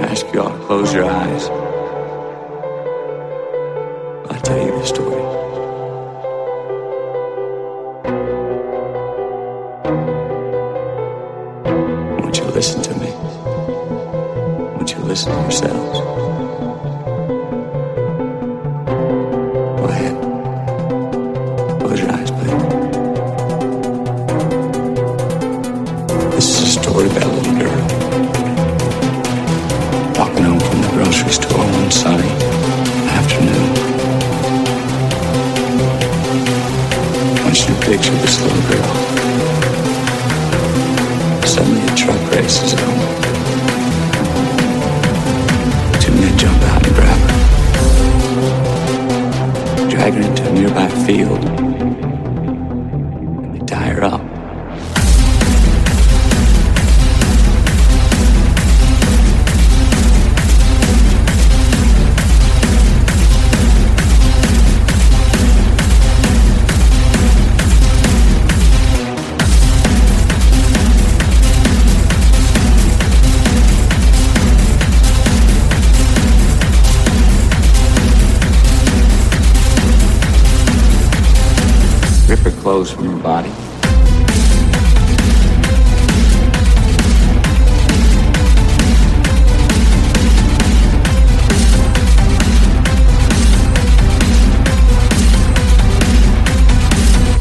gonna ask you all to close your eyes. I'll tell you the story. I want you listen to me. I want you listen to yourselves. Go ahead. A truck races on. Two men jump out and grab her. Drag her into a nearby field. Clothes from her body.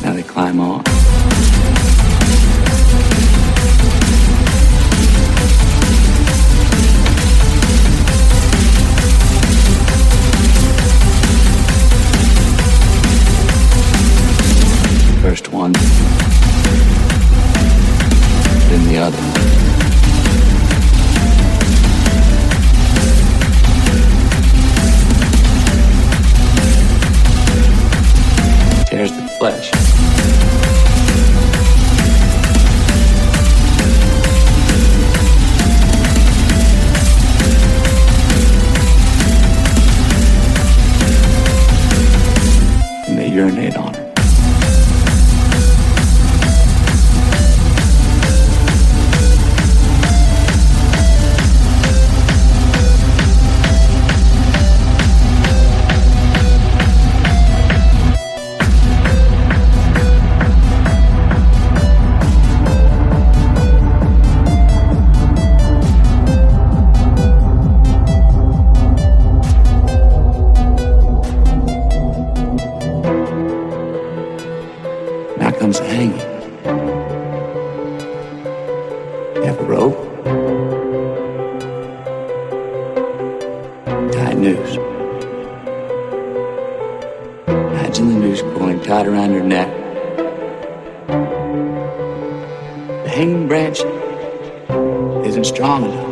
Now they climb on. Urinate on comes hanging. You have a rope. Tie noose. Imagine the noose pulling tight around your neck. The hanging branch isn't strong enough.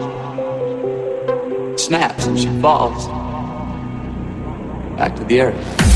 It snaps and she falls back to the earth.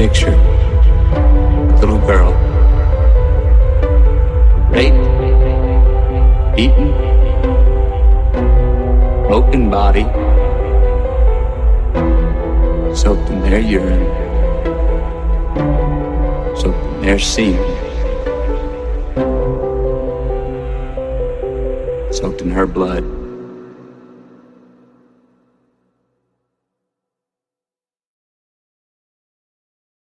picture. Little girl. Raped. Beaten. Broken body. Soaked in their urine. Soaked in their semen. Soaked in her blood.